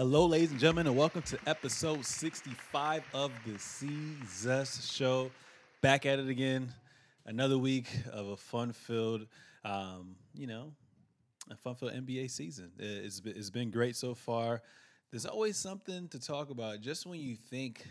Hello, ladies and gentlemen, and welcome to episode 65 of the Seezus Show. Back at it again. Another week of a fun-filled, um, you know, a fun-filled NBA season. It's been great so far. There's always something to talk about. Just when you think,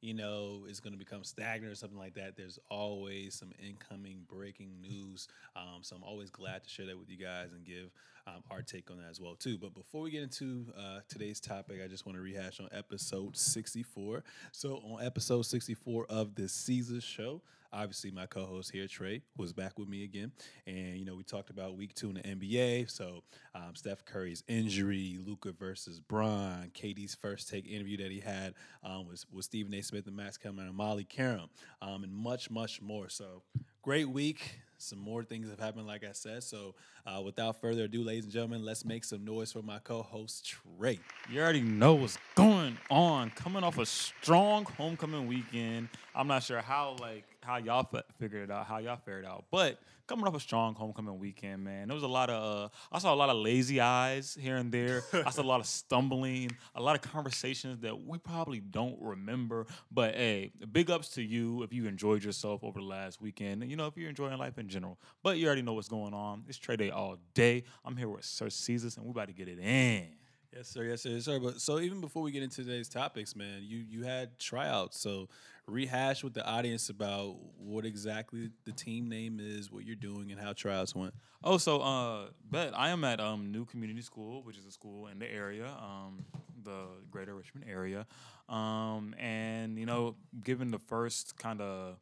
you know, it's going to become stagnant or something like that, there's always some incoming breaking news. Um, so I'm always glad to share that with you guys and give um, our take on that as well too. But before we get into uh, today's topic, I just want to rehash on episode 64. So on episode 64 of the Seezus Show, obviously my co-host here trey was back with me again and you know we talked about week two in the nba so um, steph curry's injury Luka versus bron KD's first take interview that he had um, was, with stephen a smith and max Kellerman and molly Qerim, um, and much much more so great week some more things have happened, like I said. So, uh, without further ado, ladies and gentlemen, let's make some noise for my co-host Trey. You already know what's going on. Coming off a strong homecoming weekend. I'm not sure how like how y'all f- figured it out, how y'all fared out, but coming off a strong homecoming weekend, man. There was a lot of uh, I saw a lot of lazy eyes here and there. I saw a lot of stumbling, a lot of conversations that we probably don't remember. But hey, big ups to you if you enjoyed yourself over the last weekend. You know, if you're enjoying life in general. But you already know what's going on. It's trade day all day. I'm here with Sir Seezus, and we're about to get it in. Yes, sir. Yes, sir. Yes, sir. But so even before we get into today's topics, man, you you had tryouts. So rehash with the audience about what exactly the team name is, what you're doing, and how tryouts went. Oh, so uh, bet I am at um, New Community School, which is a school in the area, um, the Greater Richmond area, um, and you know, given the first kind of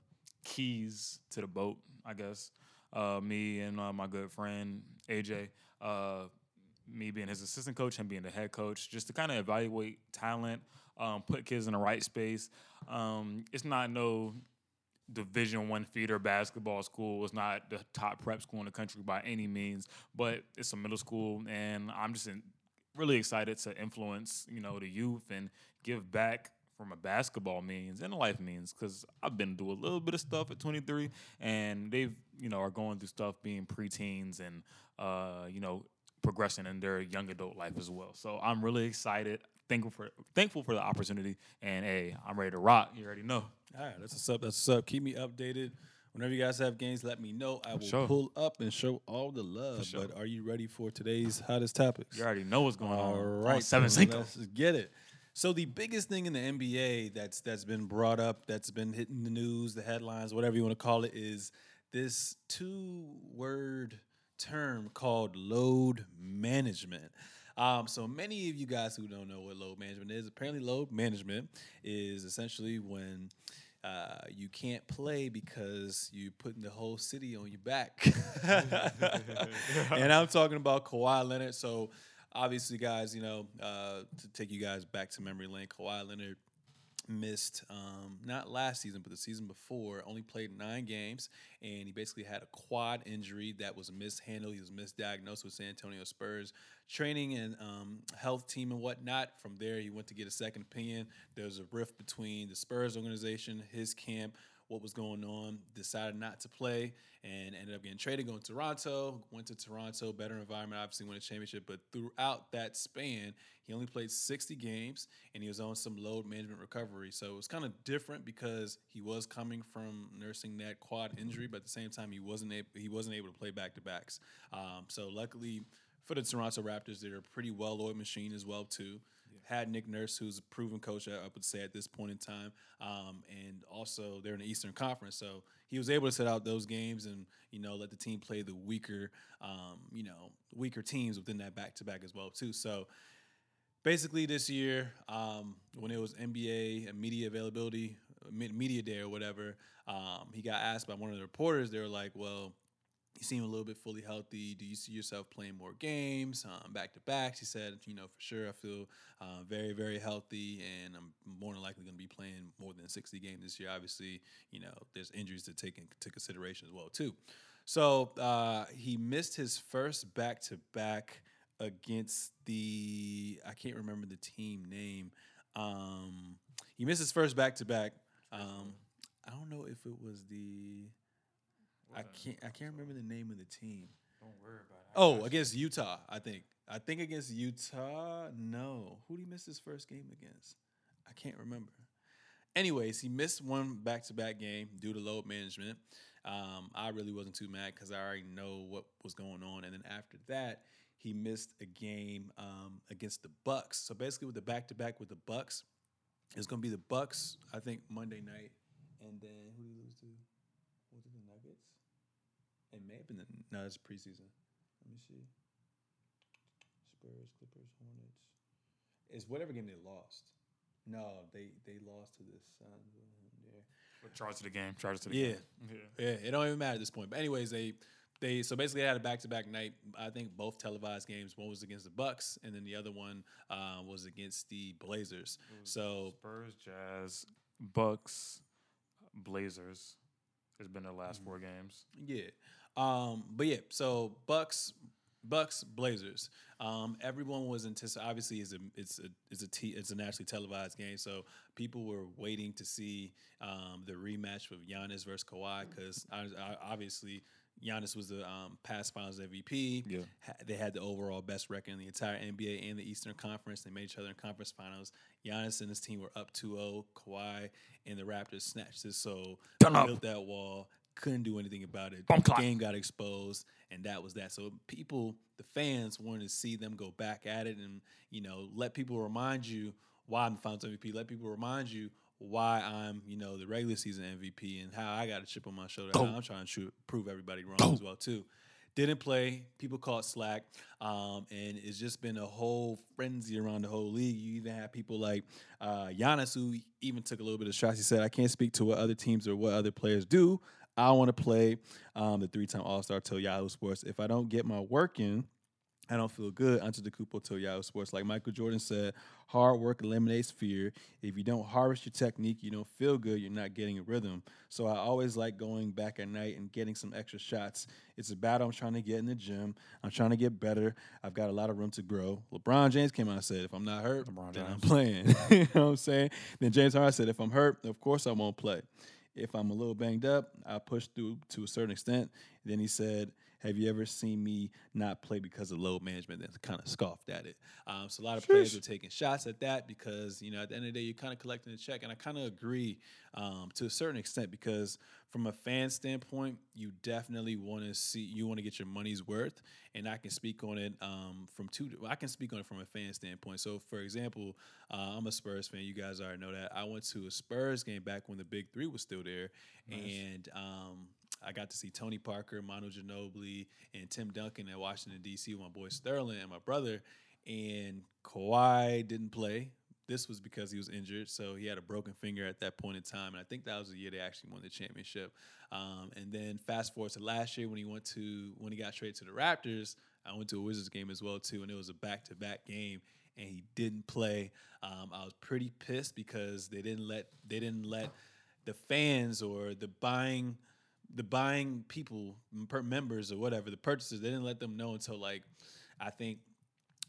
keys to the boat, I guess, uh, me and uh, my good friend AJ. Uh, me being his assistant coach, him being the head coach, just to kind of evaluate talent, um, put kids in the right space. Um, it's not no division one feeder basketball school it's not the top prep school in the country by any means but it's a middle school and i'm just in, really excited to influence you know the youth and give back from a basketball means and a life means because i've been through a little bit of stuff at 23 and they've you know are going through stuff being preteens and uh, you know progressing in their young adult life as well so i'm really excited thankful for thankful for the opportunity. And hey, I'm ready to rock. You already know. All right, that's what's up. That's what's up. Keep me updated. Whenever you guys have games, let me know. I will sure. pull up and show all the love. Sure. But are you ready for today's hottest topics? You already know what's going all on. All right, seven Cinco. Let's get it. So the biggest thing in the NBA that's that's been brought up, that's been hitting the news, the headlines, whatever you want to call it, is this two-word term called load management. Um, so many of you guys who don't know what load management is, apparently load management is essentially when uh, you can't play because you're putting the whole city on your back. and I'm talking about Kawhi Leonard. So obviously, guys, you know, uh, to take you guys back to memory lane, Kawhi Leonard missed um, not last season but the season before only played nine games and he basically had a quad injury that was mishandled he was misdiagnosed with san antonio spurs training and um, health team and whatnot from there he went to get a second opinion there was a rift between the spurs organization his camp what was going on, decided not to play, and ended up getting traded, going to Toronto. Went to Toronto, better environment, obviously won a championship. But throughout that span, he only played 60 games, and he was on some load management recovery. So it was kind of different because he was coming from nursing that quad injury, but at the same time, he wasn't able, he wasn't able to play back to backs. Um, so luckily for the Toronto Raptors, they're a pretty well-oiled machine as well too had Nick Nurse, who's a proven coach, I would say at this point in time, um, and also they're in the Eastern Conference, so he was able to set out those games and you know let the team play the weaker, um, you know, weaker teams within that back to back as well too. So basically, this year um, when it was NBA media availability, media day or whatever, um, he got asked by one of the reporters. They were like, "Well." you seem a little bit fully healthy. Do you see yourself playing more games, um, back to back? She said, you know, for sure, I feel uh, very, very healthy, and I'm more than likely going to be playing more than 60 games this year. Obviously, you know, there's injuries to take into consideration as well too. So uh, he missed his first back to back against the I can't remember the team name. Um, he missed his first back to back. I don't know if it was the I can't I can't remember the name of the team. Don't worry about it. Oh, against Utah, I think. I think against Utah. No, who did he miss his first game against? I can't remember. Anyways, he missed one back-to-back game due to load management. Um, I really wasn't too mad because I already know what was going on. And then after that, he missed a game um, against the Bucks. So basically, with the back-to-back with the Bucks, it's going to be the Bucks. I think Monday night, and then who did he lose to? Was it the Nuggets? It may have been the no, it's preseason. Let me see. Spurs, Clippers, Hornets. It's whatever game they lost. No, they they lost to the Suns. Yeah. But charge to the game. Charge to the Yeah. game. Yeah. Yeah, it don't even matter at this point. But anyways, they they so basically they had a back to back night. I think both televised games. One was against the Bucks, and then the other one uh, was against the Blazers. So Spurs, Jazz, Bucks, Blazers. It's been their last four games. Yeah. Um, but yeah, so Bucks, Bucks, Blazers. Um, everyone was anticipating. Obviously, it's a it's a it's a t- it's a nationally televised game, so people were waiting to see um, the rematch with Giannis versus Kawhi because obviously Giannis was the um, past Finals MVP. Yeah. Ha- they had the overall best record in the entire NBA and the Eastern Conference. They made each other in conference finals. Giannis and his team were up 2-0. Kawhi and the Raptors snatched it. So Turn up. built that wall. Couldn't do anything about it. Bum the clock. game got exposed, and that was that. So people, the fans, wanted to see them go back at it, and you know, let people remind you why I'm the Finals MVP. Let people remind you why I'm, you know, the regular season MVP, and how I got a chip on my shoulder. I'm trying to tru- prove everybody wrong as well too. Didn't play. People caught slack, um, and it's just been a whole frenzy around the whole league. You even have people like uh, Giannis, who even took a little bit of shots. He said, "I can't speak to what other teams or what other players do. I want to play." Um, the three-time All-Star told Yahoo Sports, "If I don't get my work in, I don't feel good." Antetokounmpo told Yahoo Sports, like Michael Jordan said, "Hard work eliminates fear. If you don't harvest your technique, you don't feel good. You're not getting a rhythm." So I always like going back at night and getting some extra shots. It's a battle I'm trying to get in the gym. I'm trying to get better. I've got a lot of room to grow. LeBron James came out and said, "If I'm not hurt, LeBron then I'm playing." you know what I'm saying? Then James Harden said, "If I'm hurt, of course I won't play. If I'm a little banged up, I push through to a certain extent." Then he said, "Have you ever seen me not play because of load management?" Then kind of scoffed at it. Um, so a lot of players Sheesh. are taking shots at that because you know at the end of the day you're kind of collecting a check, and I kind of agree um, to a certain extent because from a fan standpoint, you definitely want to see you want to get your money's worth, and I can speak on it um, from two. I can speak on it from a fan standpoint. So, for example, uh, I'm a Spurs fan. You guys already know that. I went to a Spurs game back when the Big Three was still there, and um, I got to see Tony Parker, Manu Ginobili, and Tim Duncan at Washington D.C. with my boy Sterling and my brother. And Kawhi didn't play. This was because he was injured, so he had a broken finger at that point in time, and I think that was the year they actually won the championship. Um, and then fast forward to last year when he went to when he got traded to the Raptors, I went to a Wizards game as well too, and it was a back to back game, and he didn't play. Um, I was pretty pissed because they didn't let they didn't let the fans or the buying the buying people per members or whatever the purchasers they didn't let them know until like I think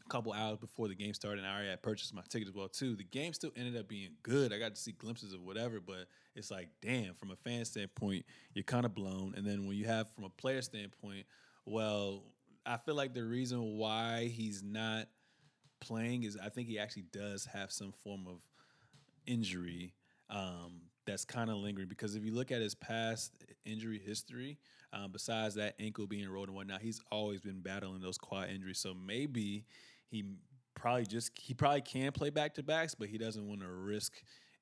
a couple hours before the game started, and I already had purchased my ticket as well too. The game still ended up being good. I got to see glimpses of whatever, but it's like, damn, from a fan standpoint, you're kind of blown. And then when you have from a player standpoint, well, I feel like the reason why he's not playing is I think he actually does have some form of injury um, that's kind of lingering because if you look at his past injury history, um, besides that ankle being rolled and whatnot, he's always been battling those quad injuries. So maybe he probably just he probably can play back to backs, but he doesn't want to risk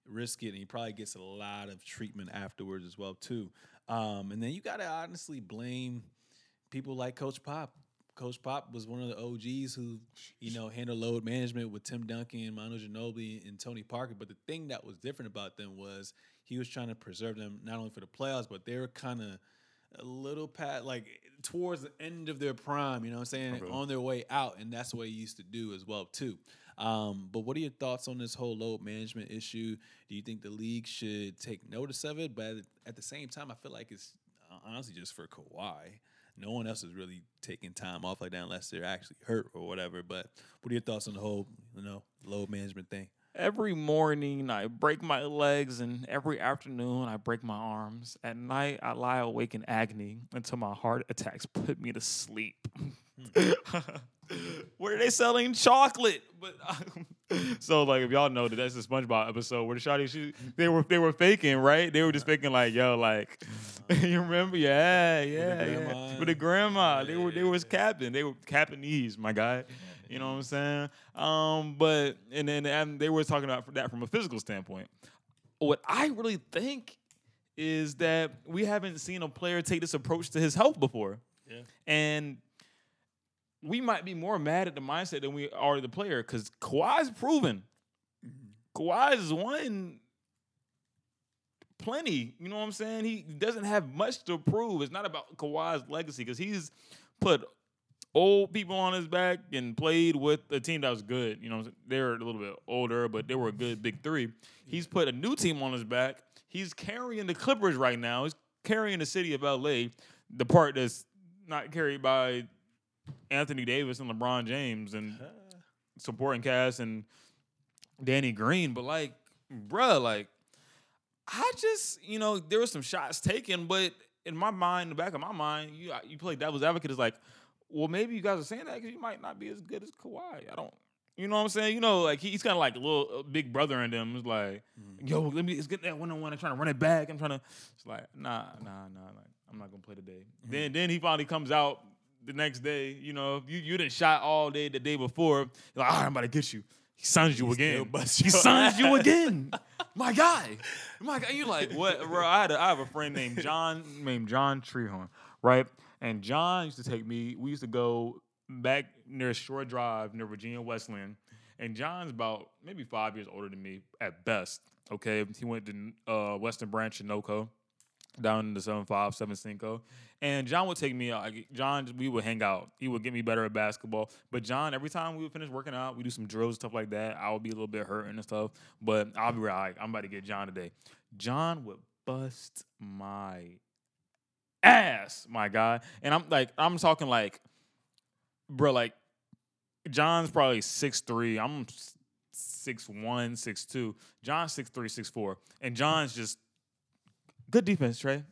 risk it, and he probably gets a lot of treatment afterwards as well too. Um, and then you got to honestly blame people like Coach Pop. Coach Pop was one of the OGs who, you know, handled load management with Tim Duncan, Manu Ginobili, and Tony Parker. But the thing that was different about them was he was trying to preserve them not only for the playoffs, but they were kind of a little pat like towards the end of their prime. You know what I'm saying? Okay. On their way out, and that's what he used to do as well too. Um, but what are your thoughts on this whole load management issue? Do you think the league should take notice of it? But at the same time, I feel like it's honestly just for Kawhi. No one else is really taking time off like that unless they're actually hurt or whatever. But what are your thoughts on the whole, you know, load management thing? every morning I break my legs, and every afternoon I break my arms. At night I lie awake in agony until my heart attacks put me to sleep. where they selling chocolate? But so like if y'all know that that's the SpongeBob episode where the shawty she they were they were faking right? They were just faking like yo like you remember yeah yeah the yeah grandma. with the grandma they were they was yeah. capping they were capping these my guy. You know what I'm saying? Um, but and then and they were talking about that from a physical standpoint. What I really think is that we haven't seen a player take this approach to his health before. Yeah. And we might be more mad at the mindset than we are the player because Kawhi's proven. Kawhi is won plenty. You know what I'm saying? He doesn't have much to prove. It's not about Kawhi's legacy because he's put old people on his back and played with a team that was good. You know, they're a little bit older, but they were a good big three. He's put a new team on his back. He's carrying the Clippers right now. He's carrying the city of LA, the part that's not carried by Anthony Davis and LeBron James and supporting cast and Danny Green. But like, bruh, like, I just, you know, there were some shots taken, but in my mind, in the back of my mind, you uh, you play devil's advocate is like, well, maybe you guys are saying that because you might not be as good as Kawhi. I don't, you know what I'm saying? You know, like he- he's kind of like a little uh, big brother in them. It's like, mm. yo, let me let's get that one on one. I'm trying to run it back. I'm trying to. It's like, nah, nah, nah. Like, I'm not gonna play today. Mm. Then then he finally comes out the next day. You know, you you didn't shot all day the day before. You're like, all right, I'm about to get you. He suns you again. He suns you again. My guy. My guy. You like what, bro? I had a, I have a friend named John named John Treehorn, right? And John used to take me. We used to go back near Shore Drive near Virginia Westland. And John's about maybe five years older than me at best. Okay, he went to uh, Western Branch in NoCo down in the seven five seven cinco. And John would take me out. John, we would hang out. He would get me better at basketball. But John, every time we would finish working out, we do some drills stuff like that. I would be a little bit hurting and stuff. But I'll be right. I'm about to get John today. John would bust my ass, my guy. And I'm like, I'm talking like, bro, like John's probably six three. I'm six one, six two. John's six three, six four, and John's just good defense, Trey.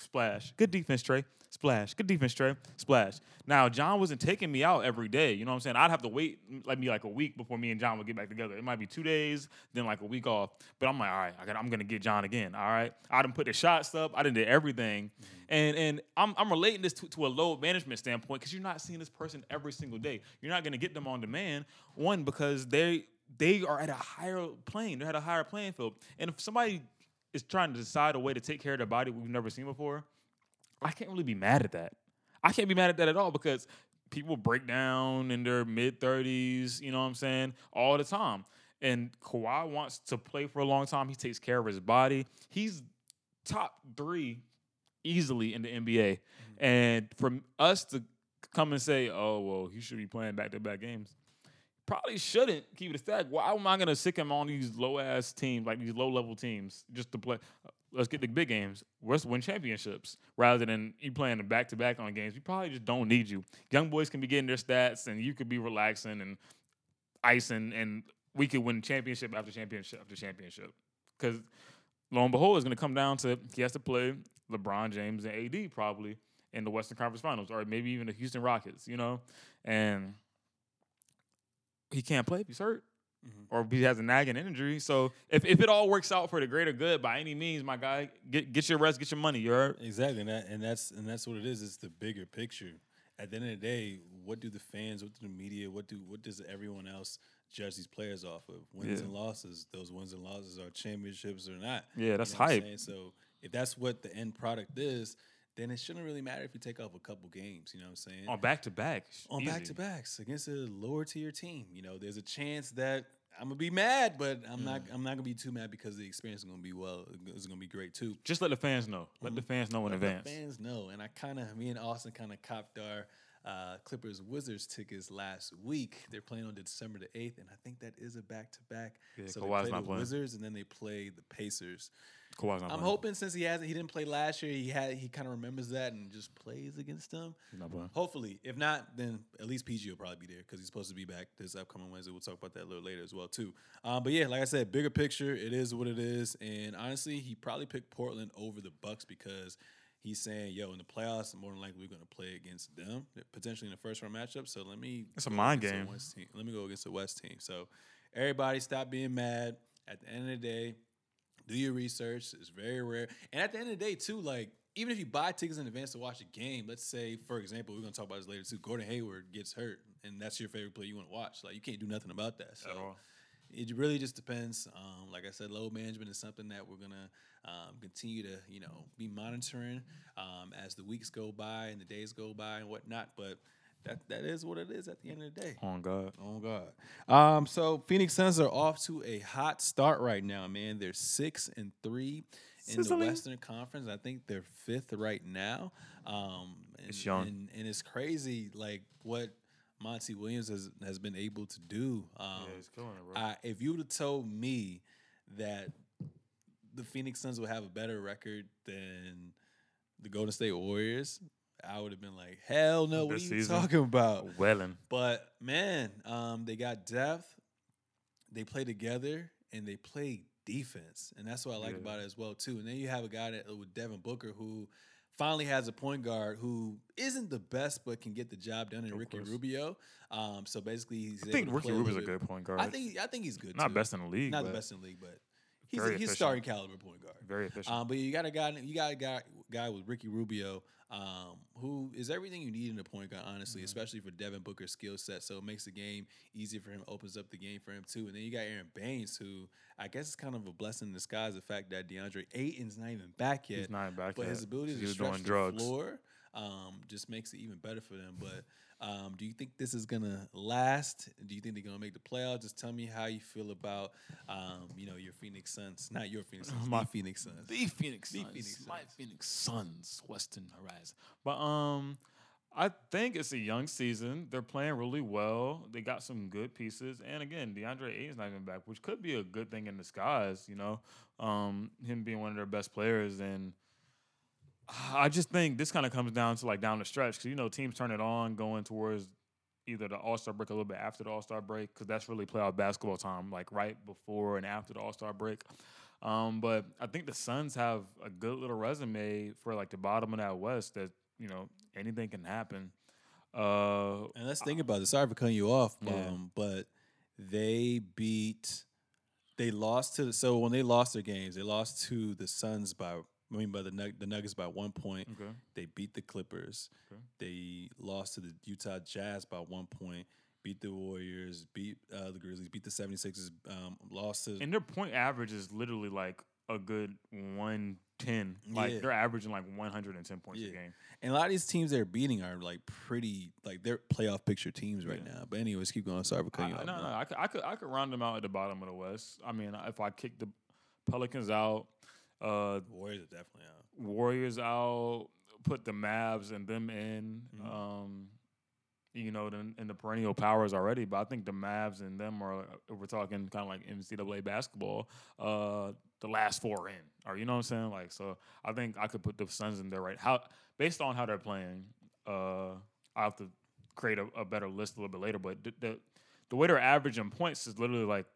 Splash. Good defense, Trey. Splash. Good defense, Trey. Splash. Now, John wasn't taking me out every day. You know what I'm saying? I'd have to wait mm, like me like a week before me and John would get back together. It might be two days, then like a week off. But I'm like, all right, I got, I'm gonna get John again. All right. I didn't put the shots up. I didn't do everything. Mm-hmm. And and I'm, I'm relating this to, to a load management standpoint because you're not seeing this person every single day. You're not gonna get them on demand. One because they they are at a higher plane. They're at a higher playing field. And if somebody is trying to decide a way to take care of their body we've never seen before, I can't really be mad at that. I can't be mad at that at all because people break down in their mid 30s, you know what I'm saying, all the time. And Kawhi wants to play for a long time. He takes care of his body. He's top three easily in the NBA. Mm-hmm. And for us to come and say, oh, well, he should be playing back to back games, probably shouldn't keep it a stack. Why am I going to sick him on these low ass teams, like these low level teams, just to play? Uh, let's get the big games. Let's win championships rather than you playing the back to back on games. We probably just don't need you. Young boys can be getting their stats, and you could be relaxing and icing, and we could win championship after championship after championship. Because lo and behold, it's going to come down to he has to play LeBron James and AD probably in the Western Conference Finals, or maybe even the Houston Rockets. You know, and he can't play if he's hurt mm-hmm. or if he has a nagging injury. So if, if it all works out for the greater good by any means, my guy, get get your rest, get your money. You heard? Exactly, and, that, and that's and that's what it is. It's the bigger picture. At the end of the day, what do the fans, what do the media, what do what does everyone else judge these players off of? Wins Yeah. and losses. Those wins and losses are championships or not. Yeah, that's know hype. So if that's what the end product is, then it shouldn't really matter if you take off a couple games. You know what I'm saying? On back to back. on back to backs against a lower tier team. You know, there's a chance that I'm gonna be mad, but I'm not. I'm not gonna be too mad because the experience is gonna be well. It's gonna be great too. Just let the fans know. Let the fans know in Let the advance. fans know, and I kind of, me and Austin kind of copped our uh, Clippers Wizards tickets last week. They're playing on December the eighth, and I think that is a back to back. So they play the playing. Wizards, and then they play the Pacers. Kawhi's not I'm playing. hoping since he hasn't, he didn't play last year. He had he kind of remembers that and just plays against them. He's not playing. Hopefully, if not, then at least PG will probably be there because he's supposed to be back this upcoming Wednesday. We'll talk about that a little later as well too. Um, but yeah, like I said, bigger picture, it is what it is. And honestly, he probably picked Portland over the Bucks because he's saying, "Yo, in the playoffs, more than likely we're going to play against them potentially in the first round matchup." So let me. It's a mind game. Let me go against the West team. So everybody, stop being mad. At the end of the day, do your research. It's very rare. And at the end of the day, too, like even if you buy tickets in advance to watch a game, let's say, for example, we're gonna talk about this later too. Gordon Hayward gets hurt, and that's your favorite player you want to watch. Like you can't do nothing about that. So it really just depends. Um, like I said, load management is something that we're gonna um, continue to you know be monitoring um, as the weeks go by and the days go by and whatnot. But that that is what it is at the end of the day. On God. Oh God. Um, so Phoenix Suns are off to a hot start right now, man. They're six and three in Sizzling. the Western Conference. I think they're fifth right now. Um, and, It's young. and, and it's crazy, like what Monty Williams has has been able to do. Um, yeah, he's killing it, bro. I, if you would have told me that the Phoenix Suns would have a better record than the Golden State Warriors, I would have been like, hell no, what are you season? talking about? Welling. But man, um, they got depth. They play together and they play defense, and that's what I like Yeah. about it as well too. And then you have a guy that with Devin Booker who finally has a point guard who isn't the best but can get the job done in Of Ricky course. Rubio. Um, so basically, he's I think Ricky a Rubio's a good point guard. I think I think he's good. not too. best in the league. not the best in the league, but he's very a, he's starting caliber point guard. Very efficient. Um, but you got a guy, you got a guy, guy with Ricky Rubio, um, who is everything you need in a point guard, honestly, Mhm. especially for Devin Booker's skill set. So it makes the game easier for him, opens up the game for him too. And then you got Aron Baynes, who I guess is kind of a blessing in disguise. The fact that DeAndre Ayton's not even back yet, he's not back but yet. his ability to stretch the drugs. floor um, just makes it even better for them. But um, do you think this is gonna last? Do you think they're gonna make the playoffs? Just tell me how you feel about um, you know your Phoenix Suns, not your Phoenix Suns, My- Phoenix Suns. The Phoenix The Suns. My Phoenix Suns, Western Horizon. But um, I think it's a young season. They're playing really well. They got some good pieces, and again, DeAndre Ayton's not even back, which could be a good thing in disguise. You know, um, him being one of their best players, and I just think this kind of comes down to like down the stretch because you know teams turn it on going towards either the All Star break a little bit after the All Star break because that's really playoff basketball time, like right before and after the All Star break. Um, but I think the Suns have a good little resume for like the bottom of that West that you know anything can happen. Uh, And let's think about this. Sorry for cutting you off, Yeah. um, but they beat. They lost to the so when they lost their games, they lost to the Suns by I mean by the Nug- the Nuggets by one point. okay, They beat the Clippers. Okay. They lost to the Utah Jazz by one point. Beat the Warriors. Beat uh, the Grizzlies. Beat the 76ers. Um, lost to and their point average is literally like a good one ten. Like Yeah. they're averaging like one hundred and ten points a game. and a lot of these teams they're beating are like pretty like they're playoff picture teams right Yeah. now. But anyways, keep going. Sorry for I, cutting you off. no, no, I could, I could, I could round them out at the bottom of the West. I mean, if I kick the Pelicans out, uh, Warriors are definitely out. Warriors out, put the Mavs and them in. Mhm. Um, you know, the, and the perennial powers already. But I think the Mavs and them are. We're talking kind of like NCAA basketball. Uh, the last four in, or you know what I'm saying? Like, so I think I could put the Suns in there right. How based on how they're playing, uh, I have to create a, a better list a little bit later. But the, the the way they're averaging points is literally like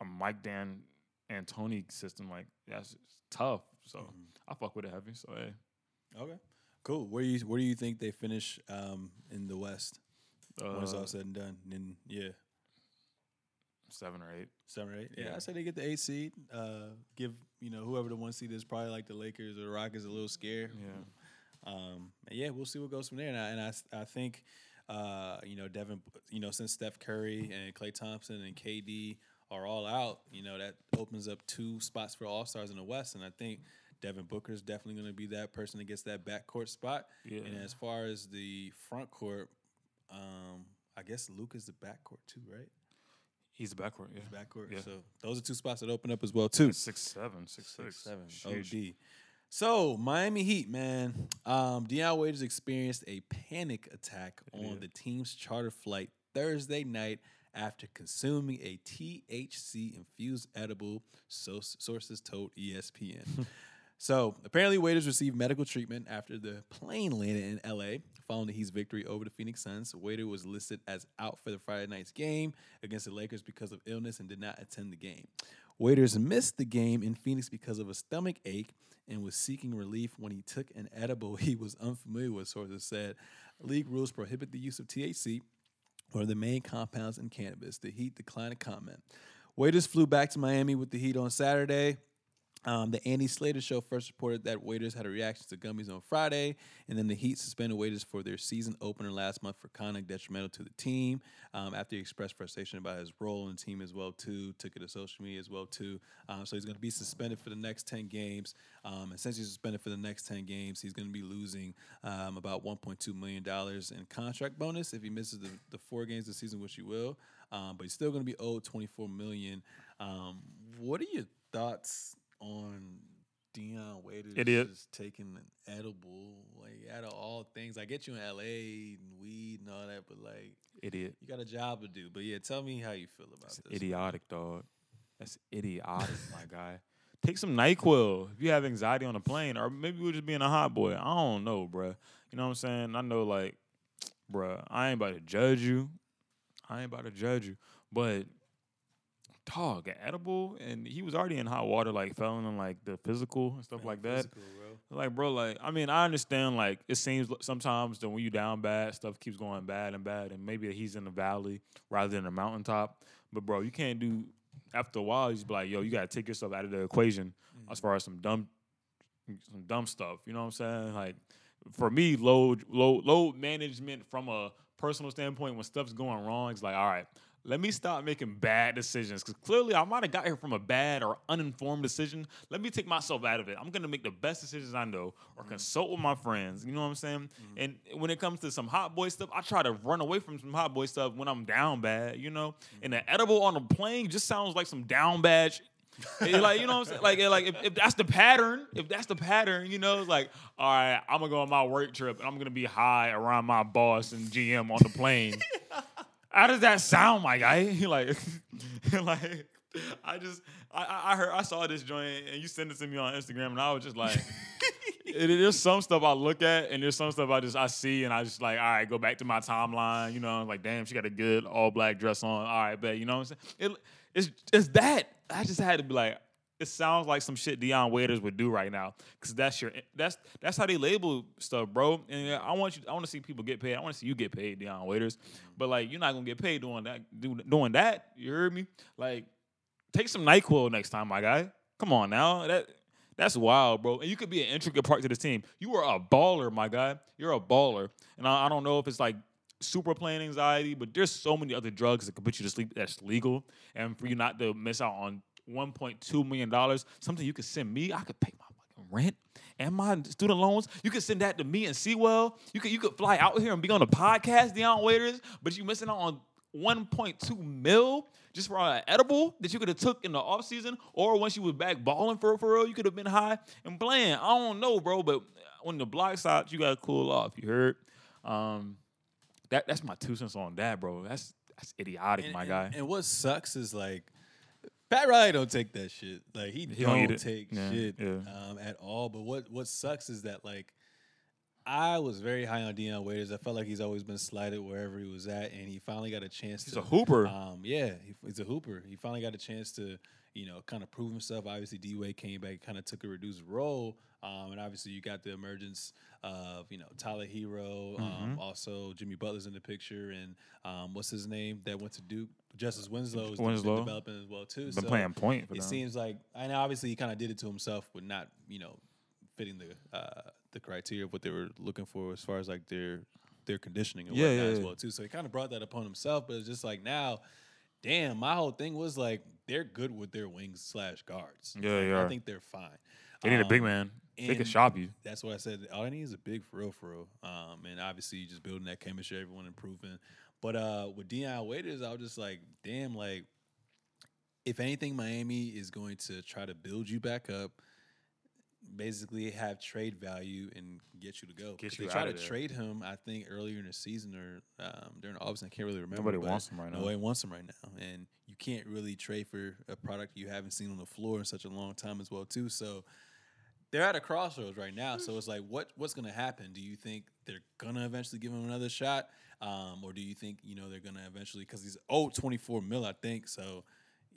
a Mike Dan Antony system. Like that's tough. So Mhm. I fuck with it heavy. So hey, Okay. Cool. Where do you where do you think they finish um, in the West when it's uh, all said and done? And yeah, seven or eight. seven or eight. Yeah, Yeah. I say they get the eight seed. Uh, give you know whoever the one seed is probably like the Lakers or the Rockets a little scared. Yeah. Um, and yeah, we'll see what goes from there. And I, and I, I think, uh, you know, Devin, you know, since Steph Curry and Klay Thompson and KD are all out, you know, that opens up two spots for All Stars in the West. And I think Devin Booker is definitely going to be that person that gets that backcourt spot. Yeah. And as far as the front court, um, I guess Luke is the backcourt too, right? He's the backcourt. Yeah. Backcourt. Yeah. So those are two spots that open up as well too. Six seven, six six, Six, seven. Sheesh. OD. So Miami Heat, man, um, Dion Waiters experienced a panic attack on Idiot. the team's charter flight Thursday night after consuming a THC infused edible. So sources told ESPN. so apparently, Waiters received medical treatment after the plane landed in LA following the Heat's victory over the Phoenix Suns. Waiter was listed as out for the Friday night's game against the Lakers because of illness and did not attend the game. Waiters missed the game in Phoenix because of a stomach ache and was seeking relief when he took an edible he was unfamiliar with, sources said. League rules prohibit the use of THC, one of the main compounds in cannabis. The Heat declined to comment. Waiters flew back to Miami with the Heat on Saturday. Um, the Andy Slater show first reported that Waiters had a reaction to gummies on Friday, and then the Heat suspended Waiters for their season opener last month for conduct detrimental to the team. Um, after he expressed frustration about his role in the team as well too, took it to social media as well too. Um, so he's going to be suspended for the next ten games. Um, and since he's suspended for the next ten games, he's going to be losing um, about 1.2 million dollars in contract bonus if he misses the, the four games this season, which he will. Um, but he's still going to be owed 24 million. What are your thoughts on Dion Waiters Idiot. just taking an edible? Like out of all things, I get you in LA and weed and all that, but like Idiot. you got a job to do. But yeah, tell me how you feel about That's this. idiotic, dog. That's idiotic, my guy. Take some NyQuil if you have anxiety on a plane, or maybe we're just being a hot boy. I don't know, bruh. You know what I'm saying? I know, like, bruh, I ain't about to judge you. I ain't about to judge you. But, dog, edible, and he was already in hot water, like, failing in, like, the physical and stuff Man, like that. physical, bro. Like, bro, like, I mean, I understand, like, it seems sometimes that when you down bad, stuff keeps going bad and bad, and maybe he's in the valley rather than the mountaintop. But, bro, you can't do, after a while, you just be like, yo, you got to take yourself out of the equation as mm-hmm. far as some dumb, some dumb stuff. You know what I'm saying? Like, for me, load, load, load management from a personal standpoint, when stuff's going wrong, it's like, all right, let me stop making bad decisions because clearly I might have got here from a bad or uninformed decision. Let me take myself out of it. I'm gonna make the best decisions I know or mm-hmm. consult with my friends. You know what I'm saying? Mm-hmm. And when it comes to some hot boy stuff, I try to run away from some hot boy stuff when I'm down bad. You know, mm-hmm. and the edible on a plane just sounds like some down bad. sh- like you know what I'm saying? Like like if, if that's the pattern, if that's the pattern, you know, it's like, all right, I'm gonna go on my work trip and I'm gonna be high around my boss and GM on the plane. How does that sound, my guy? like, like I just I- I I heard I saw this joint and you sent it to me on Instagram and I was just like it, there's some stuff I look at and there's some stuff I just I see and I just like all right go back to my timeline you know like damn she got a good all black dress on all right bet you know what I'm saying it, it's it's that I just had to be like it sounds like some shit Dion Waiters would do right now because that's your that's that's how they label stuff bro and yeah, I want you I want to see people get paid I want to see you get paid Dion Waiters mm-hmm. but like you're not gonna get paid doing that do, doing that you heard me like take some Nyquil next time my guy come on now that that's wild, bro. And you could be an intricate part to the team. You are a baller, my guy. You're a baller. And I, I don't know if it's like super plain anxiety, but there's so many other drugs that could put you to sleep that's legal. And for you not to miss out on $1.2 million, something you could send me, I could pay my fucking rent and my student loans. You could send that to me and Sewell. You could you could fly out here and be on a podcast, Dion Waiters, but you missing out on 1.2 mil just for an edible that you could have took in the off season, or once you was back balling for for real, you could have been high and playing. I don't know, bro, but when the block's out, you gotta cool off. You heard? Um, that that's my two cents on that, bro. That's that's idiotic, And- my and- guy. And what sucks is like Pat Riley don't take that shit. Like he, He don't don't, take Yeah, shit yeah. Um, at all. But what what sucks is that like I was very high on Dion Waiters. I felt like he's always been slighted wherever he was at, and he finally got a chance. He's to, a hooper. Um, yeah, he, he's a hooper. He finally got a chance to, you know, kind of prove himself. Obviously, D Wade came back, kind of took a reduced role, um, and obviously you got the emergence of you know Tyler Herro, Mm-hmm. um, also Jimmy Butler's in the picture, and um, what's his name that went to Duke, Justice Winslow is Winslow. developing as well too. Been So playing point for it them. seems like, and obviously he kind of did it to himself with not, you know, fitting the uh, the criteria of what they were looking for as far as like their their conditioning and Yeah, whatnot yeah, as well too. So he kind of brought that upon himself, but it's just like now, damn, my whole thing was like they're good with their wings slash guards. Yeah, they I are. think they're fine. they need a big Um, man. They can shop you. That's what I said. All I need is a big for real, for real. Um, and obviously just building that chemistry, everyone improving. But uh, with Dion Waiters, I was just like, damn, like if anything, Miami is going to try to build you back up. Basically have trade value and get you to go. Get 'Cause you they try to there. trade him, I think, earlier in the season or um, during the offseason. I can't really remember. Nobody but wants him right now. Nobody wants him right now, and you can't really trade for a product you haven't seen on the floor in such a long time as well, too. So they're at a crossroads right now. So it's like, what what's gonna happen? Do you think they're gonna eventually give him another shot, um, or do you think you know they're gonna eventually because he's owed twenty four mil, I think. So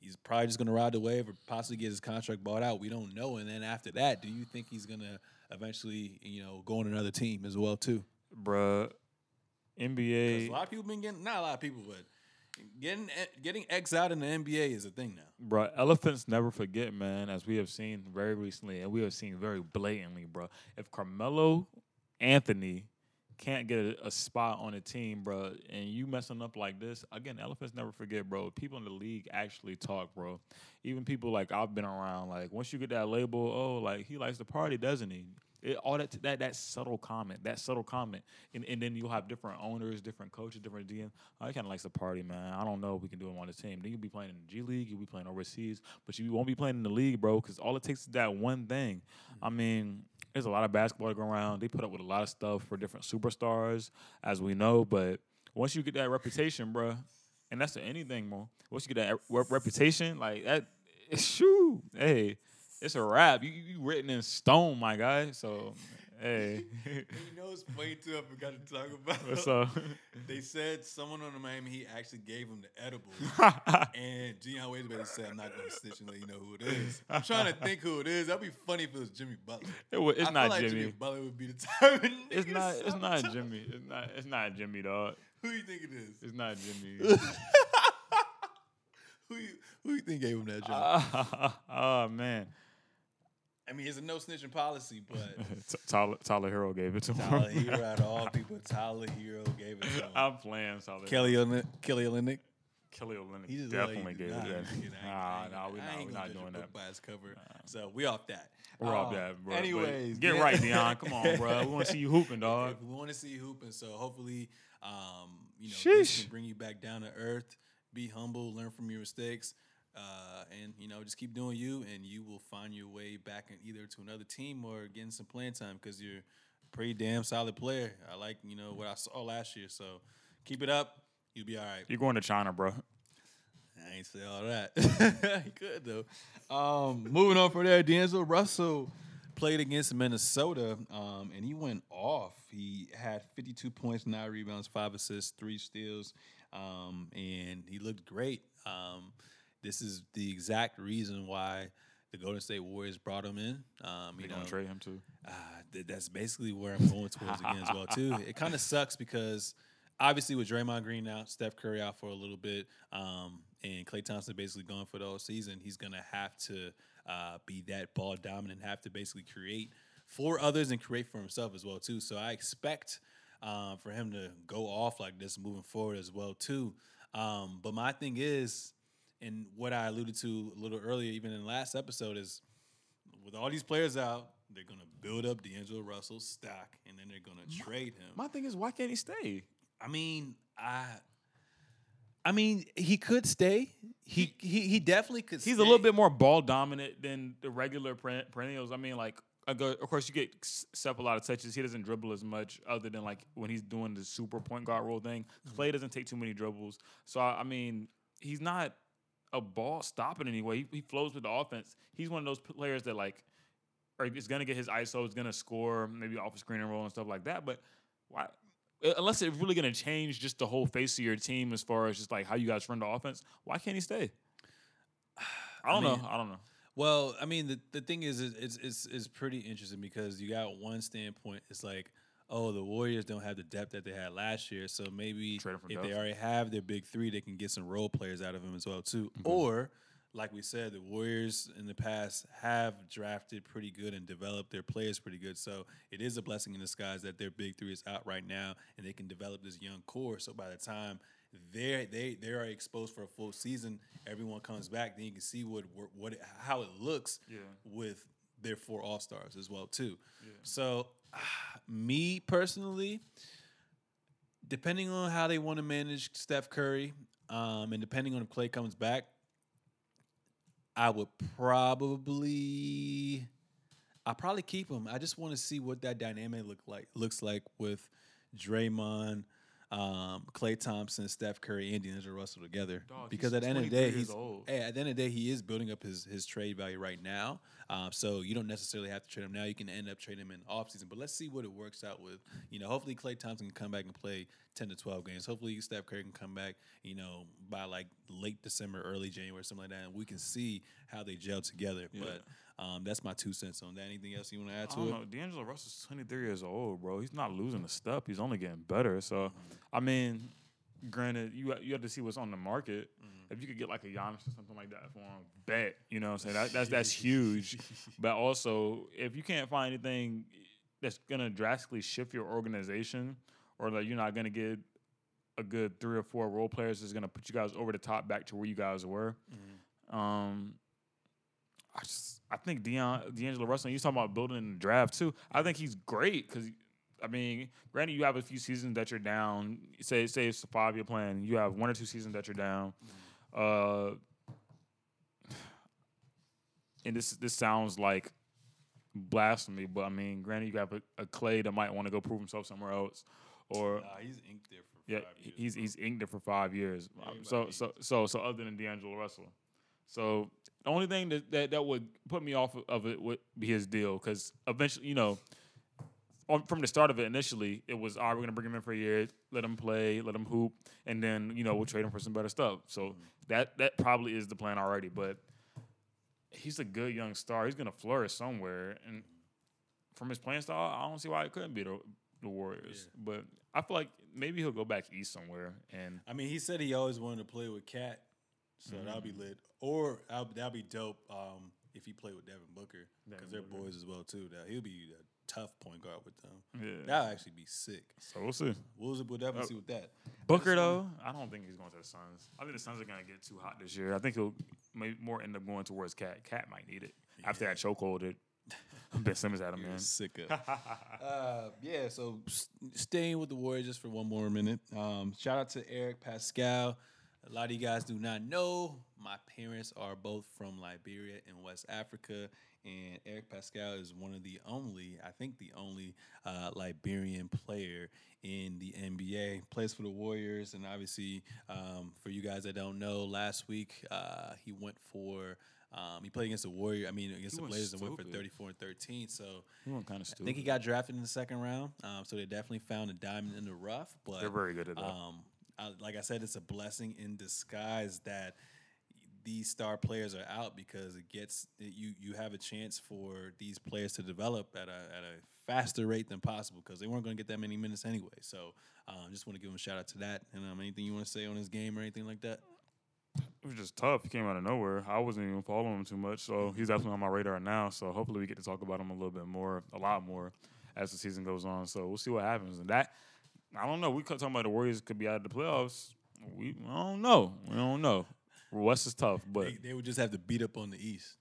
he's probably just gonna ride the wave or possibly get his contract bought out. We don't know. And then after that, do you think he's gonna eventually you know go on another team as well too? Bruh, NBA. a lot of people been getting not a lot of people, but getting eh, getting X out in the NBA is a thing now. Bro, elephants never forget, man, as we have seen very recently, and we have seen very blatantly, bro. If Carmelo Anthony can't get a, a spot on a team, bro, and you messing up like this, again, elephants never forget, bro. People in the league actually talk, bro. Even people like I've been around, like once you get that label, oh, like he likes to party, doesn't he? It, all that that that subtle comment, that subtle comment, and, and then you'll have different owners, different coaches, different DM. Oh, he kind of likes to party, man. I don't know if we can do him on the team. Then you'll be playing in the G League, you'll be playing overseas, but you won't be playing in the league, bro, because all it takes is that one thing. I mm-hmm. mean, there's a lot of basketball to go around. They put up with a lot of stuff for different superstars, as we know. But once you get that reputation, bro, and that's to anything, bro. Once you get that rep- reputation, like that, shoo, hey, it's a wrap. You, you written in stone, my guy. So, hey, you know, it's funny too. I forgot to talk about. what's up? They said someone on the Miami Heat actually gave him the edible, and Dion Waiters better said, "I'm not going to snitch and let you know who it is." I'm trying to think who it is. That'd be funny if it was Jimmy Butler. It it's I not like Jimmy. Jimmy Butler would be the type of It's not. It's not. Jimmy. It's not. It's not Jimmy, dog. Who do you think it is? It's not Jimmy. who you who you think gave him that job? oh ah, man, I mean, it's a no snitching policy, but Tyler, Tyler Herro gave it to him. Tyler Herro out of all people, Tyler Herro gave it to him. I'm playing Tyler. Kelly Olynyk, Kelly Olynyk. Kelly Olynyk He like definitely gave did it. not to him. get- Nah, I ain't nah, gonna- we I not. ain't We gonna not judge doing that. By its cover, so we off that. We're off Um, that, bro. Anyways, get yeah. right, Dion. Come on, bro. We want to see you hooping, dog. We want to see you hooping, so hopefully, um, you know, this can bring you back down to earth. Be humble, learn from your mistakes, uh, and you know, just keep doing you, and you will find your way back in either to another team or getting some playing time because you're a pretty damn solid player. I like you know what I saw last year, so keep it up. You'll be all right. You're going to China, bro. I ain't say all that. he could though. Um, moving on from there, D'Angelo Russell played against Minnesota, um, and he went off. He had 52 points, nine rebounds, five assists, three steals, um, and he looked great. Um, this is the exact reason why the Golden State Warriors brought him in. Um, you know, to trade him too. uh, th- that's basically where I'm going towards again as well too. It kind of sucks because obviously with Draymond Green out, Steph Curry out for a little bit, um, and Klay Thompson basically gone for the whole season, he's gonna have to uh, be that ball dominant, have to basically create for others and create for himself as well too. So I expect um, for him to go off like this moving forward as well too. Um, but my thing is, and what I alluded to a little earlier, even in the last episode, is with all these players out, they're gonna build up D'Angelo Russell's stock, and then they're gonna trade him. My thing is, why can't he stay? I mean, I, I mean, he could stay. He he, he definitely could. He's stay. a little bit more ball dominant than the regular perennials. I mean, like, of course, you get S- Steph a lot of touches. He doesn't dribble as much, other than like when he's doing the super point guard role thing. Mm-hmm. Klay doesn't take too many dribbles, so I mean, he's not a ball stopping anyway. He, he flows with the offense. He's one of those players that like, or is gonna get his ISO, is gonna score maybe off a screen and roll and stuff like that. But why? Unless it's really gonna change just the whole face of your team as far as just like how you guys run the offense, why can't he stay? I don't mean, know. I don't know. Well, I mean, the, the thing is, is it's, it's it's pretty interesting because you got one standpoint. It's like, oh, the Warriors don't have the depth that they had last year, so maybe Trade 'em for if they already have their big three, they can get some role players out of them as well too. Mm-hmm. Or, like we said, the Warriors in the past have drafted pretty good and developed their players pretty good. So it is a blessing in disguise that their big three is out right now and they can develop this young core. So by the time they they they are exposed for a full season, everyone comes back, then you can see what what it, how it looks Yeah. with their four all stars as well too. So me personally, depending on how they want to manage Steph Curry, um, and depending on if Klay comes back, I would probably I probably keep him. I just want to see what that dynamic look like looks like with Draymond, um, Klay Thompson, Steph Curry, and D'Angelo Russell together. Dog, because at the end of the day, he's hey, at the end of the day, he is building up his his trade value right now. Um, so you don't necessarily have to trade him now. You can end up trading him in offseason. But let's see what it works out with. You know, hopefully Klay Thompson can come back and play ten to twelve games. Hopefully Steph Curry can come back. You know, by like late December, early January, something like that, and we can see how they gel together. But um, that's my two cents on that. Anything else you want to add I to don't it? know. D'Angelo Russell's 23 years old, bro. He's not losing a step. He's only getting better. So, I mean, granted, you you have to see what's on the market. If you could get like a Giannis or something like that for him, bet. You know what I'm saying? That, that's that's huge. But also, if you can't find anything that's gonna drastically shift your organization, or that you're not gonna get a good three or four role players that's gonna put you guys over the top back to where you guys were. Um, I just I think Deion, D'Angelo Russell. You talking about building in the draft too? I think he's great because. I mean, granted, you have a few seasons that you're down. Say, say it's a five year plan. You have one or two seasons that you're down. Uh, and this this sounds like blasphemy, but I mean, granted, you have a, a Klay that might want to go prove himself somewhere else, or Nah, he's inked there for yeah, years, he's bro. he's inked it for five years. Um, So so so so other than D'Angelo Russell, so the only thing that that, that would put me off of it would be his deal because eventually, you know, on, from the start of it, initially it was, all right, we're gonna bring him in for a year, let him play, let him hoop, and then you know we'll trade him for some better stuff. So Mm-hmm. that that probably is the plan already, but. He's a good young star. He's gonna flourish somewhere, and from his playing style, I don't see why it couldn't be the, the Warriors. But I feel like maybe he'll go back east somewhere. And I mean, he said he always wanted to play with KAT, so that'll Mm-hmm. be lit. Or that'll, that'll be dope um, if he played with Devin Booker because they're Booker. boys as well too. That he'll be a tough point guard with them. yeah, That'll actually be sick. so we'll see. We'll, we'll definitely Uh, see with that. Booker though, I don't think he's going to the Suns. I think the Suns are gonna get too hot this year. I think he'll maybe more end up going towards KAT. KAT might need it after that chokehold that Ben Simmons had him You're in. sick of. uh, yeah, so staying with the Warriors just for one more minute. Um, shout out to Eric Paschall. A lot of you guys do not know my parents are both from Liberia and West Africa, and Eric Paschall is one of the only, I think, the only uh, Liberian player in the NBA. Plays for the Warriors, and obviously, um, for you guys that don't know, last week uh, he went for. Um, he played against the Warrior. I mean, against He the Blazers and went for 34 and 13. So He went kind of I stupid. think he got drafted in the second round, um, so they definitely found a diamond in the rough. But They're very good at that. um, I, like I said, it's a blessing in disguise that these star players are out because it gets it, you you have a chance for these players to develop at a at a faster rate than possible because they weren't going to get that many minutes anyway. So um, just want to give him a shout out to that. And um, anything you want to say on his game or anything like that? it was just tough. He came out of nowhere. I wasn't even following him too much, so he's definitely on my radar now. So hopefully we get to talk about him a little bit more, a lot more, as the season goes on. So we'll see what happens. And that, I don't know. We could talk about the Warriors could be out of the playoffs. We I don't know. We don't know. West is tough, but They, they would just have to beat up on the East.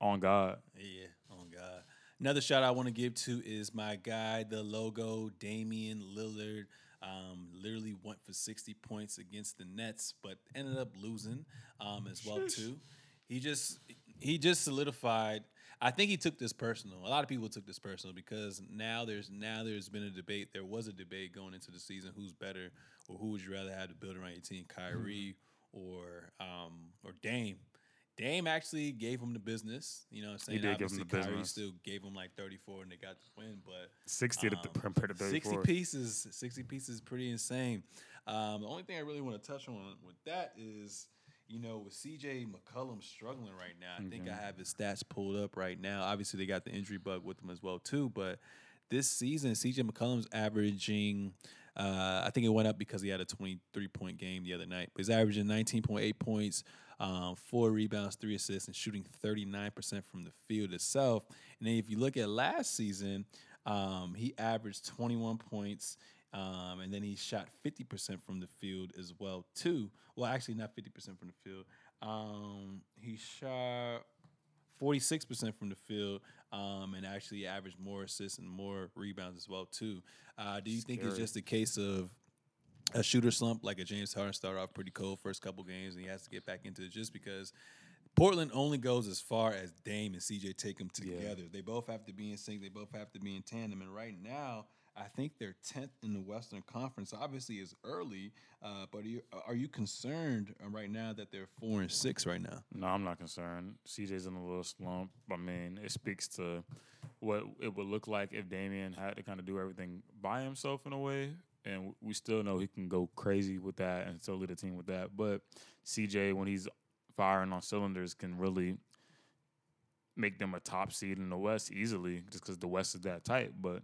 on God, Yeah, on God. Another shout I want to give to is my guy, the logo, Damian Lillard. Um, literally went for 60 points against the Nets, but ended up losing um, as well too. He just he just solidified. I think he took this personal. A lot of people took this personal because now there's now there's been a debate. There was a debate going into the season who's better or who would you rather have to build around your team, Kyrie or um, or Dame. Dame actually gave him the business. You know what I'm saying? did give him the Obviously, Kyrie business. still gave him like 34 and they got the win, but sixty to Um, compared to 60 pieces, 60 pieces is pretty insane. Um, the only thing I really want to touch on with that is, you know, with CJ McCollum struggling right now, I think I Mm-hmm. have his stats pulled up right now. Obviously, they got the injury bug with him as well too, but this season, CJ McCollum's averaging. Uh, I think it went up because he had a 23 point game the other night. But he's averaging 19.8 points, um, four rebounds, three assists, and shooting 39% from the field itself. And then if you look at last season, um, he averaged 21 points, um, and then he shot 50% from the field as well too. Well, actually, not 50% from the field. Um, he shot 46% from the field um, and actually averaged more assists and more rebounds as well too. Uh, do you think it's just a case of a shooter slump like a James Harden started off pretty cold first couple games and he has to get back into it just because Portland only goes as far as Dame and CJ take them Yeah. together. They both have to be in sync. They both have to be in tandem. And right now, I think they're tenth in the Western Conference. Obviously, it's early, uh, but are you, are you concerned uh, right now that they're four and six right now? No, I'm not concerned. CJ's in a little slump. I mean, it speaks to what it would look like if Damian had to kind of do everything by himself in a way. And we still know he can go crazy with that and still lead the team with that. But CJ, when he's firing on cylinders, can really make them a top seed in the West easily just because the West is that tight. But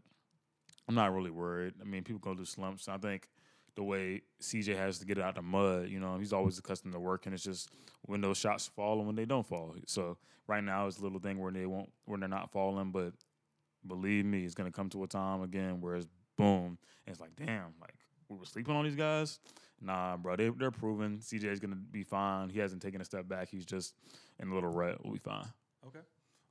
I'm not really worried. I mean, people go through slumps. I think the way CJ has to get out the mud, you know, he's always accustomed to working. It's just when those shots fall and when they don't fall. So right now it's a little thing where they won't, when they're not falling. But believe me, it's gonna come to a time again where it's boom, and it's like, damn, like we were sleeping on these guys. Nah, bro, they they're proven. CJ is gonna be fine. He hasn't taken a step back. He's just in a little rut. We'll be fine. Okay.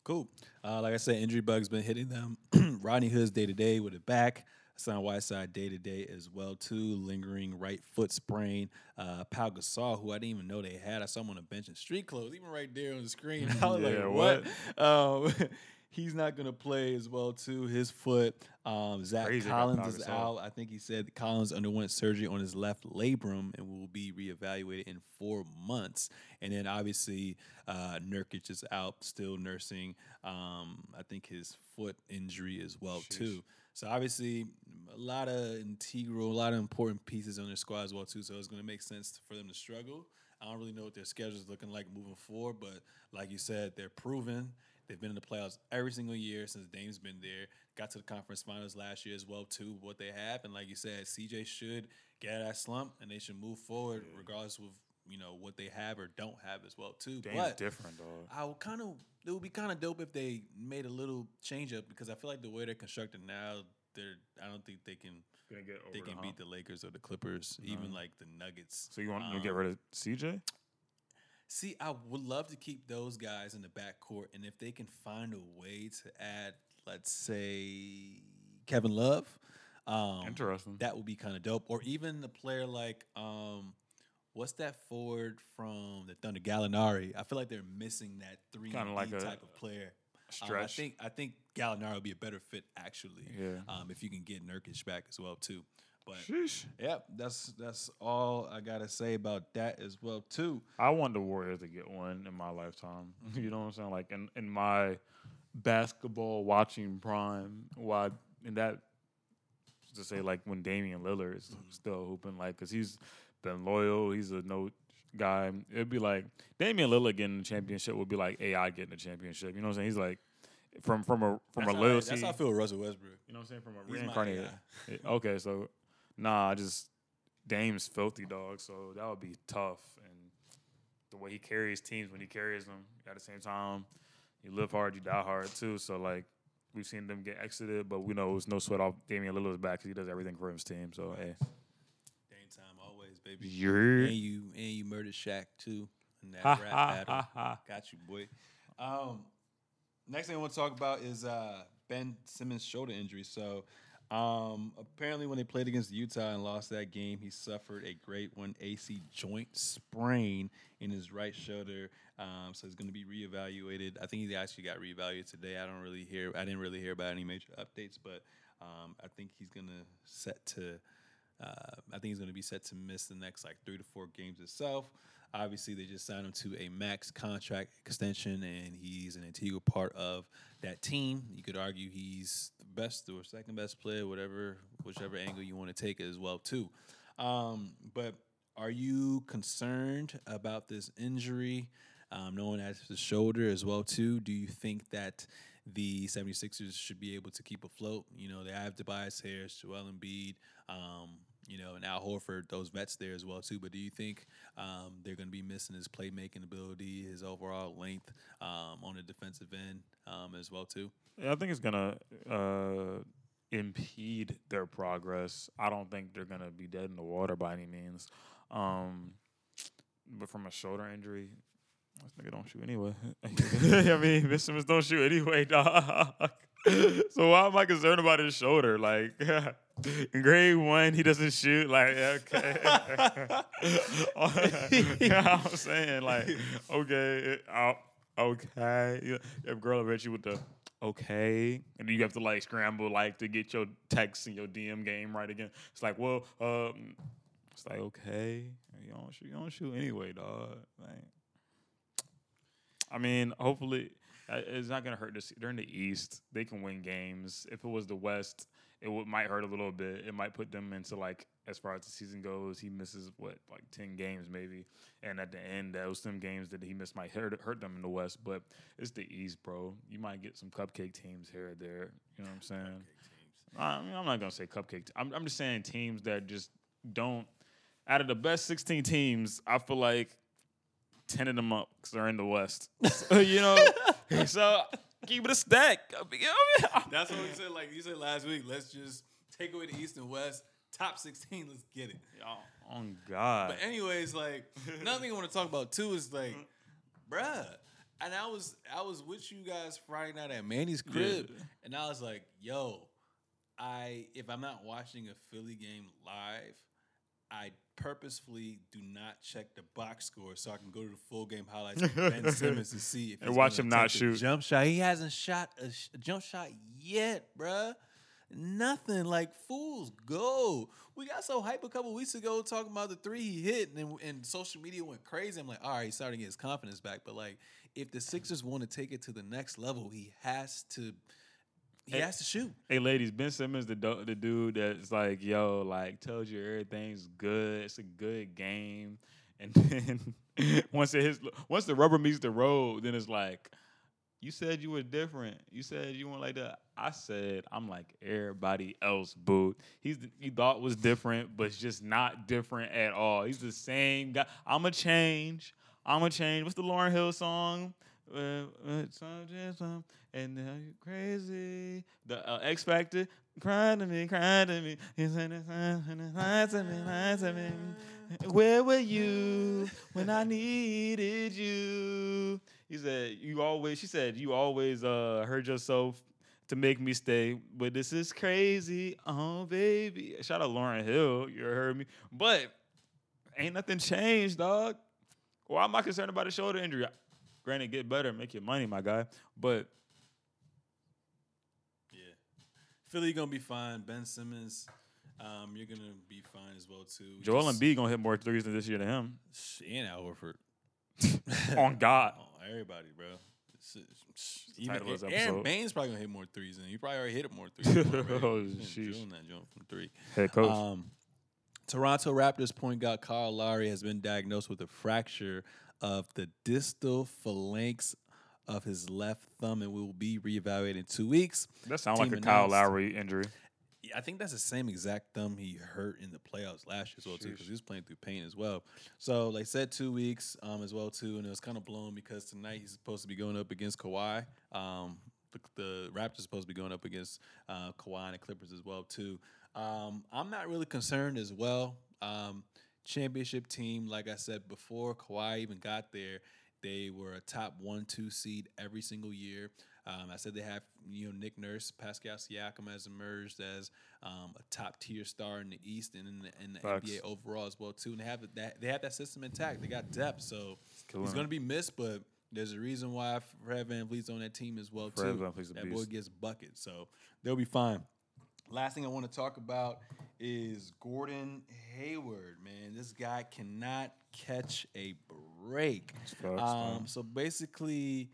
Cool. Uh, like I said, injury bug's been hitting them. Rodney Hood's day to day with a back. Hassan Whiteside day to day as well too. Lingering right foot sprain. Uh, Pau Gasol, who I didn't even know they had. I saw him on the bench in street clothes, even right there on the screen. I was Yeah, like, what? Um, he's not gonna play as well too. His foot. Um, Zach Crazy Collins is out. I think he said Collins underwent surgery on his left labrum and will be reevaluated in four months. And then obviously uh, Nurkic is out, still nursing. Um, I think his foot injury as well Sheesh. too. So obviously a lot of integral, a lot of important pieces on their squad as well too. So it's going to make sense for them to struggle. I don't really know what their schedule is looking like moving forward, but like you said, they're proven. They've been in the playoffs every single year since Dame's been there. Got to the conference finals last year as well too. What they have, and like you said, CJ should get out of that slump, and they should move forward regardless of you know what they have or don't have as well too. Dame's but different, dog. I would kind of it would be kind of dope if they made a little change up because I feel like the way they're constructed now, they're I don't think they can Gonna get over they the can beat hump. the Lakers or the Clippers, even like the Nuggets. So you want to get Um, rid of CJ? See, I would love to keep those guys in the backcourt, and if they can find a way to add, let's say, Kevin Love, um, Interesting. that would be kind of dope. Or even a player like, um, what's that forward from the Thunder, Gallinari? I feel like they're missing that three Kinda like a type of player. Um, I think I think Gallinari would be a better fit actually. Yeah. Um, if you can get Nurkic back as well too. But Sheesh. yeah, that's that's all I gotta say about that as well too. I want the Warriors to get one in my lifetime. you know what I'm saying? Like in, in my basketball watching prime, why in that to say like when Damian Lillard is mm-hmm. still hooping, like because he's been loyal, he's a no guy. It'd be like Damian Lillard getting the championship would be like AI getting the championship. You know what I'm saying? He's like from from a from That's a how loyalty. That's how I feel with Russell Westbrook. You know what I'm saying? From a He's reincarnated. Okay, so nah, I just Dame's filthy dog, so that would be tough. And the way he carries teams when he carries them at the same time, you live hard, you die hard too. So like we've seen them get exited, but we know it's no sweat off Damian Lillard's back because he does everything for his team. So hey, Dame time always, baby. you're And you and you murdered Shaq too in that ha rap ha battle. ha ha. Got you, boy. Um, next thing I want to talk about is uh, Ben Simmons' shoulder injury. So, um, apparently, when they played against Utah and lost that game, he suffered a grade one AC joint sprain in his right shoulder. Um, so he's going to be reevaluated. I think he actually got reevaluated today. I don't really hear. I didn't really hear about any major updates, but um, I think he's going to set to. Uh, I think he's going to be set to miss the next like three to four games itself. Obviously, they just signed him to a max contract extension, and he's an integral part of that team. You could argue he's the best or second best player, whatever, whichever angle you want to take it as well too. Um, but are you concerned about this injury, um, knowing that it's the shoulder as well too? Do you think that the 76ers should be able to keep afloat? You know, they have Tobias Harris, Joel Embiid, um, you know, and Al Horford, those vets there as well too. But do you think um, they're going to be missing his playmaking ability, his overall length um, on the defensive end um, as well too? Yeah, I think it's gonna uh, impede their progress. I don't think they're gonna be dead in the water by any means. Um, but from a shoulder injury, this nigga don't shoot anyway. I mean, Ben Simmons don't shoot anyway, dog. so why am I concerned about his shoulder? Like, in grade one, he doesn't shoot. Like, okay. you know what I'm saying? Like, okay, oh, okay. You girl at you with the okay, and you have to like scramble like to get your text and your DM game right again. It's like, well, um, it's like okay, you don't shoot, you don't shoot anyway, dog. Like, I mean, hopefully, uh, it's not gonna hurt this. They're in the East; they can win games. If it was the West, it would, might hurt a little bit. It might put them into like as far as the season goes, he misses what like ten games maybe, and at the end, those some games that he missed might hurt hurt them in the West. But it's the East, bro. You might get some cupcake teams here or there. You know what I'm saying? I mean, I'm not gonna say cupcake. T- I'm I'm just saying teams that just don't. Out of the best 16 teams, I feel like 10 of them up because they're in the West. so, you know, so keep it a stack. That's what we said. Like you said last week, let's just take away the East and West. Top 16, let's get it. Oh, on God. But anyways, like another thing I want to talk about too is like, mm. bruh. And I was I was with you guys Friday night at Manny's crib, Yeah. and I was like, yo, I if I'm not watching a Philly game live, I purposefully do not check the box score so I can go to the full game highlights of Ben Simmons to see if And he's watch him not shoot. jump shot. He hasn't shot a, sh- a jump shot yet, bruh. Nothing like fools go. We got so hype a couple weeks ago talking about the three he hit, and, and social media went crazy. I'm like, all right, he's starting to get his confidence back. But like, if the Sixers want to take it to the next level, he has to. He Hey, has to shoot. Hey, ladies, Ben Simmons, the do- the dude that's like, yo, like, told you everything's good. It's a good game. And then once it hits, once the rubber meets the road, then it's like, you said you were different. You said you weren't like that. I said I'm like everybody else, boo. He's the, you thought was different, but it's just not different at all. He's the same guy. I'm a change. I'm a change. What's the Lauryn Hill song? Some- and now you crazy. The uh, Ex-Factor. Crying to me, crying to me. "Lie to me, lie to me. Where were you when I needed you? He said, You always, she said, You always uh, heard yourself to make me stay, but this is crazy. Oh, baby. Shout out Lauryn Hill. You heard me. But ain't nothing changed, dog. Why am I concerned about a shoulder injury? Granted, get better, make your money, my guy. But Yeah. Philly gonna be fine. Ben Simmons, um, you're gonna be fine as well too. Joel Just- Embiid gonna hit more threes than this year than him. and Al Horford. On God. Oh, everybody, bro. It's- it's- title Even Aron episode. Baynes probably gonna hit more threes than he probably already hit more threes. Oh, sheesh. drilling that joint from three. Head coach. Um, Toronto Raptors point guard Kyle Lowry has been diagnosed with a fracture of the distal phalanx of his left thumb and we will be reevaluated in two weeks. that sounds like a Kyle Lowry injury. Yeah, I think that's the same exact thumb he hurt in the playoffs last year as well too, because Sheesh. he was playing through pain as well. So they said two weeks um, as well too, and it was kind of blown because tonight he's supposed to be going up against Kawhi. Um, the, the Raptors are supposed to be going up against uh, Kawhi and the Clippers as well too. Um, I'm not really concerned as well. Um, championship team, like I said before, Kawhi even got there. They were a top one, two seed every single year. Um, I said they have you know Nick Nurse, Pascal Siakam has emerged as um, a top tier star in the East and in the, in the NBA overall as well too. And they have that they have that system intact. They got depth, so he's going to be missed. But there's a reason why Fred VanVleet's on that team as well Fred too. VanVleet's that boy gets buckets, so they'll be fine. Last thing I want to talk about is Gordon Hayward. Man, this guy cannot catch a break. Um, so basically,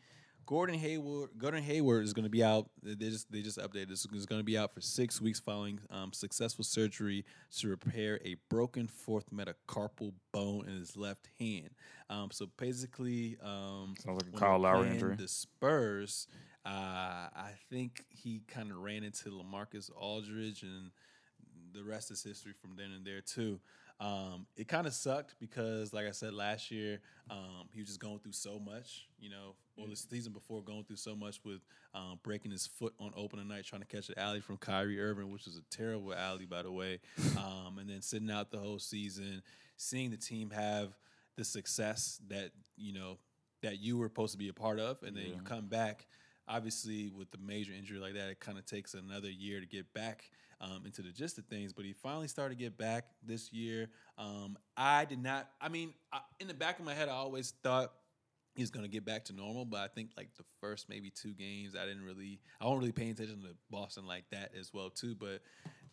Gordon Hayward, Gordon Hayward is going to be out. They just they just updated. This is going to be out for six weeks following um, successful surgery to repair a broken fourth metacarpal bone in his left hand. Um, so basically, um, Sounds like a Kyle Lowry injury. The Spurs, uh, I think he kind of ran into LaMarcus Aldridge, and the rest is history from then and there too. Um, it kind of sucked because, like I said last year, um, he was just going through so much. You know, well, the season before going through so much with um, breaking his foot on opening night, trying to catch an alley from Kyrie Irving, which was a terrible alley, by the way. Um, and then sitting out the whole season, seeing the team have the success that you know that you were supposed to be a part of, and then you come back. Obviously, with the major injury like that, it kind of takes another year to get back um, into the gist of things. But he finally started to get back this year. Um, I did not. I mean, I, in the back of my head, I always thought he's going to get back to normal. But I think like the first maybe two games, I didn't really, I don't really pay attention to Boston like that as well too. But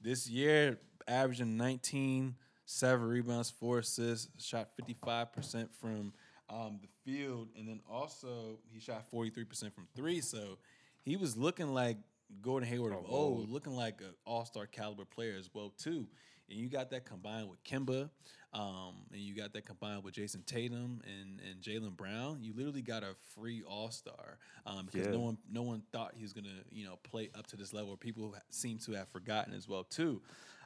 this year, averaging 19, seven rebounds, four assists, shot 55% from um, the field, and then also he shot 43% from three. So he was looking like Gordon Hayward of Oh, old, looking like an All Star caliber player as well too. And you got that combined with Kemba, um, and you got that combined with Jayson Tatum and, and Jaylen Brown. You literally got a free All Star um, because no one no one thought he was gonna you know play up to this level. People seem to have forgotten as well too.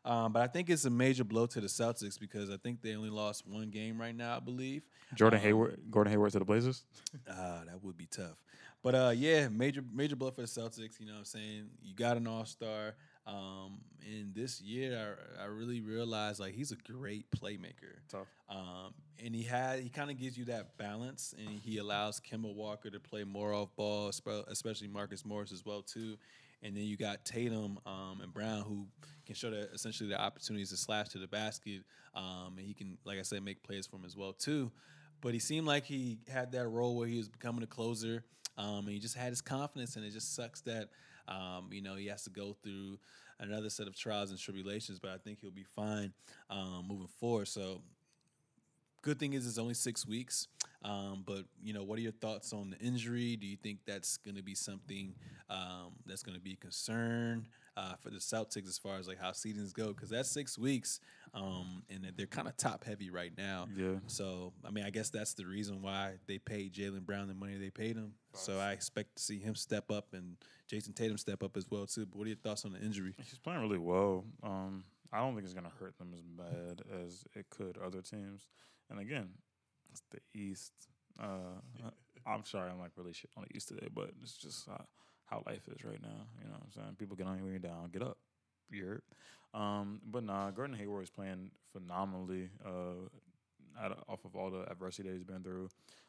Um, but I think it's a major blow to the Celtics because I think they only lost one game right now, I believe. Jordan Um, Hayward, Gordon Hayward to the Blazers. Ah, that would be tough. But uh, yeah, major major blow for the Celtics. You know what I'm saying? You got an All Star. Um, and this year, I, I really realized like he's a great playmaker. Tough. Um, and he had he kind of gives you that balance, and he allows Kemba Walker to play more off ball, especially Marcus Morris as well too. And then you got Tatum um, and Brown who can show that essentially the opportunities to slash to the basket, um, and he can, like I said, make plays for him as well too. But he seemed like he had that role where he was becoming a closer, um, and he just had his confidence. And it just sucks that um, you know he has to go through another set of trials and tribulations. But I think he'll be fine um, moving forward. So good thing is it's only six weeks. Um, but you know, what are your thoughts on the injury? Do you think that's going to be something um, that's going to be a concern uh, for the Celtics as far as like how seasons go? Because that's six weeks, um, and they're kind of top heavy right now. Yeah. So I mean, I guess that's the reason why they paid Jaylen Brown the money they paid him. So I expect to see him step up and Jayson Tatum step up as well too. But what are your thoughts on the injury? He's playing really well. Um, I don't think it's gonna hurt them as bad as it could other teams. And again, it's the East. Uh, I'm sorry, I'm like really shit on the East today, but it's just uh, how life is right now. You know what I'm saying? People get on you when you're down, get up. You heard? Um, but nah, Gordon Hayward is playing phenomenally. Uh, out of, off of all the adversity that he's been through,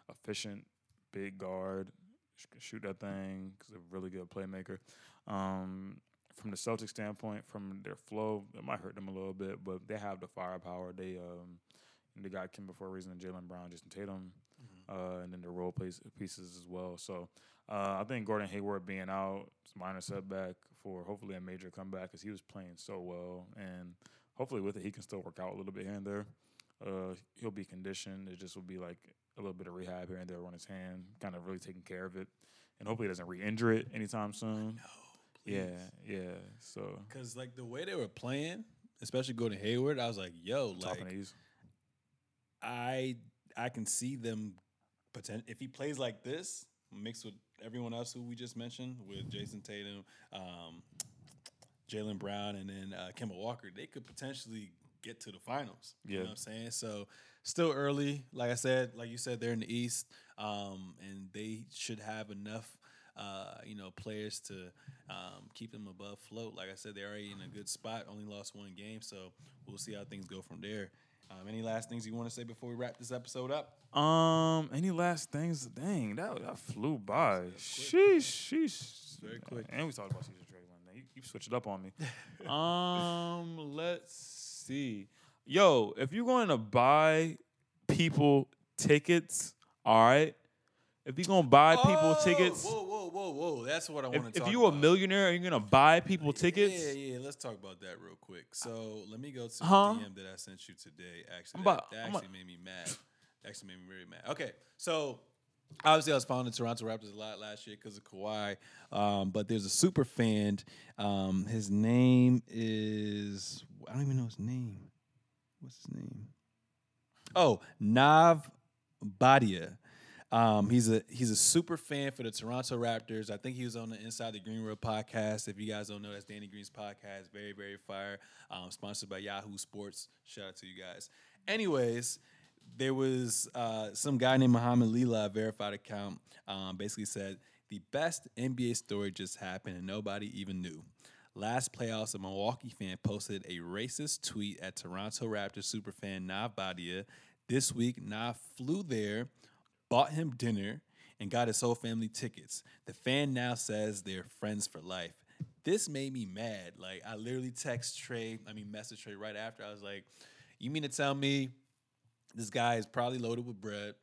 efficient, big guard, sh- shoot that thing. He's a really good playmaker. Um, from the Celtics standpoint, from their flow, it might hurt them a little bit, but they have the firepower. They um, they got Kim before reason, and Jaylen Brown, Jayson Tatum, uh, and then the role plays pieces as well. So uh, I think Gordon Hayward being out is a minor setback for hopefully a major comeback because he was playing so well, and hopefully with it he can still work out a little bit here and there. Uh, he'll be conditioned. It just will be like a little bit of rehab here and there on his hand, kind of really taking care of it, and hopefully he doesn't re-injure it anytime soon. Yeah, yeah. So Because like the way they were playing, especially Gordon Hayward, I was like, yo, talking like. I I can see them potent if he plays like this, mixed with everyone else who we just mentioned, with Jayson Tatum, um, Jaylen Brown, and then uh, Kemba Walker, they could potentially get to the finals. You know Yeah. what I'm saying? So still early. Like I said, like you said, they're in the East, um, and they should have enough. Uh, you know, players to um, keep them above float. Like I said, they're already in a good spot. Only lost one game, so we'll see how things go from there. Um, any last things you want to say before we wrap this episode up? Um, any last things? Dang, that, that flew by. Sheesh, sheesh. very quick. And we talked about CJ Draymond. You, you switched it up on me. um, let's see. Yo, if you're going to buy people tickets, all right. If you're gonna buy people tickets, Oh, Whoa, whoa, whoa, whoa! That's what I want to if talk if you a about. millionaire and you're gonna buy people tickets, Yeah, yeah. Let's talk about that real quick. So let me go to Huh? the DM that I sent you today. Actually, I'm that, about- that I'm actually made me mad. Actually made me very mad. Okay, so obviously I was following the Toronto Raptors a lot last year because of Kawhi. Um, but there's a super fan. Um, his name is I don't even know his name. What's his name? Oh, Nav Bhatia. Um, he's a he's a super fan for the Toronto Raptors. I think he was on the Inside the Green Room podcast. If you guys don't know, that's Danny Green's podcast. Very very fire. Um, sponsored by Yahoo Sports. Shout out to you guys. Anyways, there was uh, some guy named Muhammad Lila, a verified account, um, basically said the best NBA story just happened and nobody even knew. Last playoffs, a Milwaukee fan posted a racist tweet at Toronto Raptors superfan Nav Bhatia. This week, Nav flew there, bought him dinner, and got his whole family tickets. The fan now says they're friends for life. this made me mad. Like I literally text Trey, I mean message Trey right after. I was like, "You mean to tell me this guy is probably loaded with bread?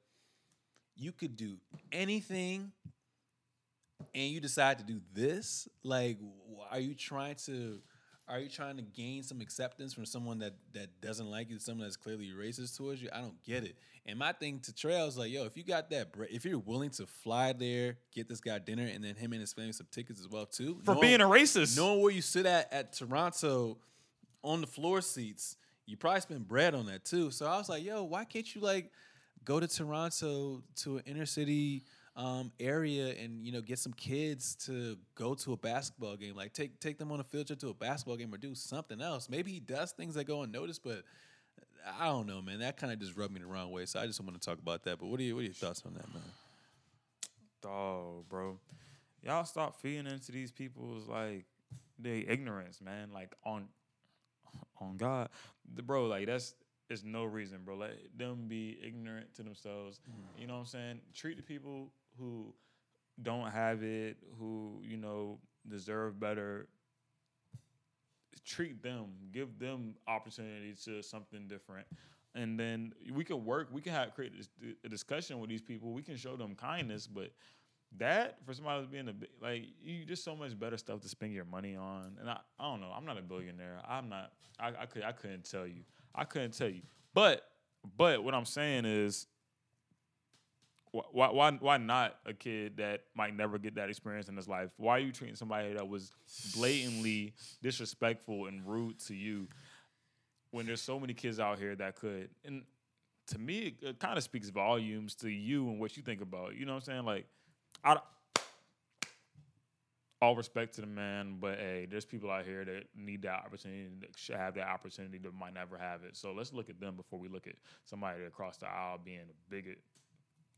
You could do anything, and you decide to do this? Like, are you trying to?" Are you trying to gain some acceptance from someone that that doesn't like you, someone that's clearly racist towards you? I don't get it. And my thing to Trey, I was like, yo, if you got that, bre- if you're willing to fly there, get this guy dinner, and then him and his family some tickets as well too, For knowing- being a racist. knowing where you sit at at Toronto on the floor seats, you probably spend bread on that too. So I was like, yo, why can't you like go to Toronto to an inner city um, area and you know get some kids to go to a basketball game? Like take take them on a field trip to a basketball game or do something else. Maybe he does things that go unnoticed, but I don't know, man. That kind of just rubbed me the wrong way. So I just want to talk about that. But what are you what are your thoughts on that, man? Dog, bro. Y'all stop feeding into these people's like they ignorance, man. Like on on God. The bro, like that's there's no reason, bro. Let them be ignorant to themselves. You know what I'm saying? Treat the people who don't have it, who, you know, deserve better. Treat them, give them opportunity to something different. And then we can work, we can have create a discussion with these people. We can show them kindness, but that for somebody who's being a bi- like you just so much better stuff to spend your money on and I, I don't know i'm not a billionaire i'm not I, I could i couldn't tell you i couldn't tell you but but what i'm saying is why why why not a kid that might never get that experience in his life why are you treating somebody that was blatantly disrespectful and rude to you when there's so many kids out here that could and to me it, it kind of speaks volumes to you and what you think about you know what i'm saying like I, all respect to the man, but hey, there's people out here that need that opportunity, that should have that opportunity, that might never have it. So let's look at them before we look at somebody across the aisle being a bigot.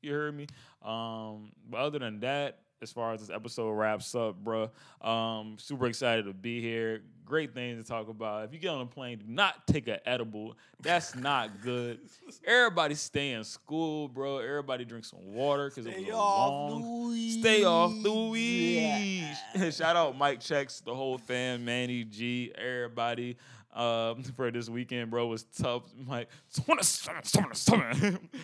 You heard me? Um, but other than that, as far as this episode wraps up, bruh, um, super excited to be here. Great things to talk about. If you get on a plane, do not take an edible. That's not good. Everybody stay in school, bro. Everybody drink some water because it was a long. Stay off the weed. Shout out Mike Checks, the whole fam, Manny G, everybody. Um, for this weekend, bro, was tough. Mike,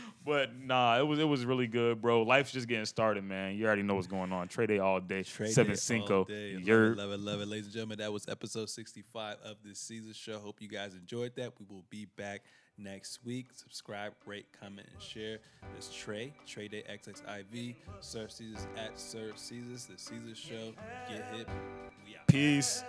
but nah, it was it was really good, bro. Life's just getting started, man. You already know what's going on. Trade day all day, Trade seven day cinco. all day. Love it, love it, love it. Ladies and gentlemen, that was episode 65 of this Seezus show. Hope you guys enjoyed that. We will be back next week. Subscribe, rate, comment, and share. This Trey, Trey Day XXIV, Sir Seezus at Sir Seezus, the Seezus show. Get hit. We out. peace.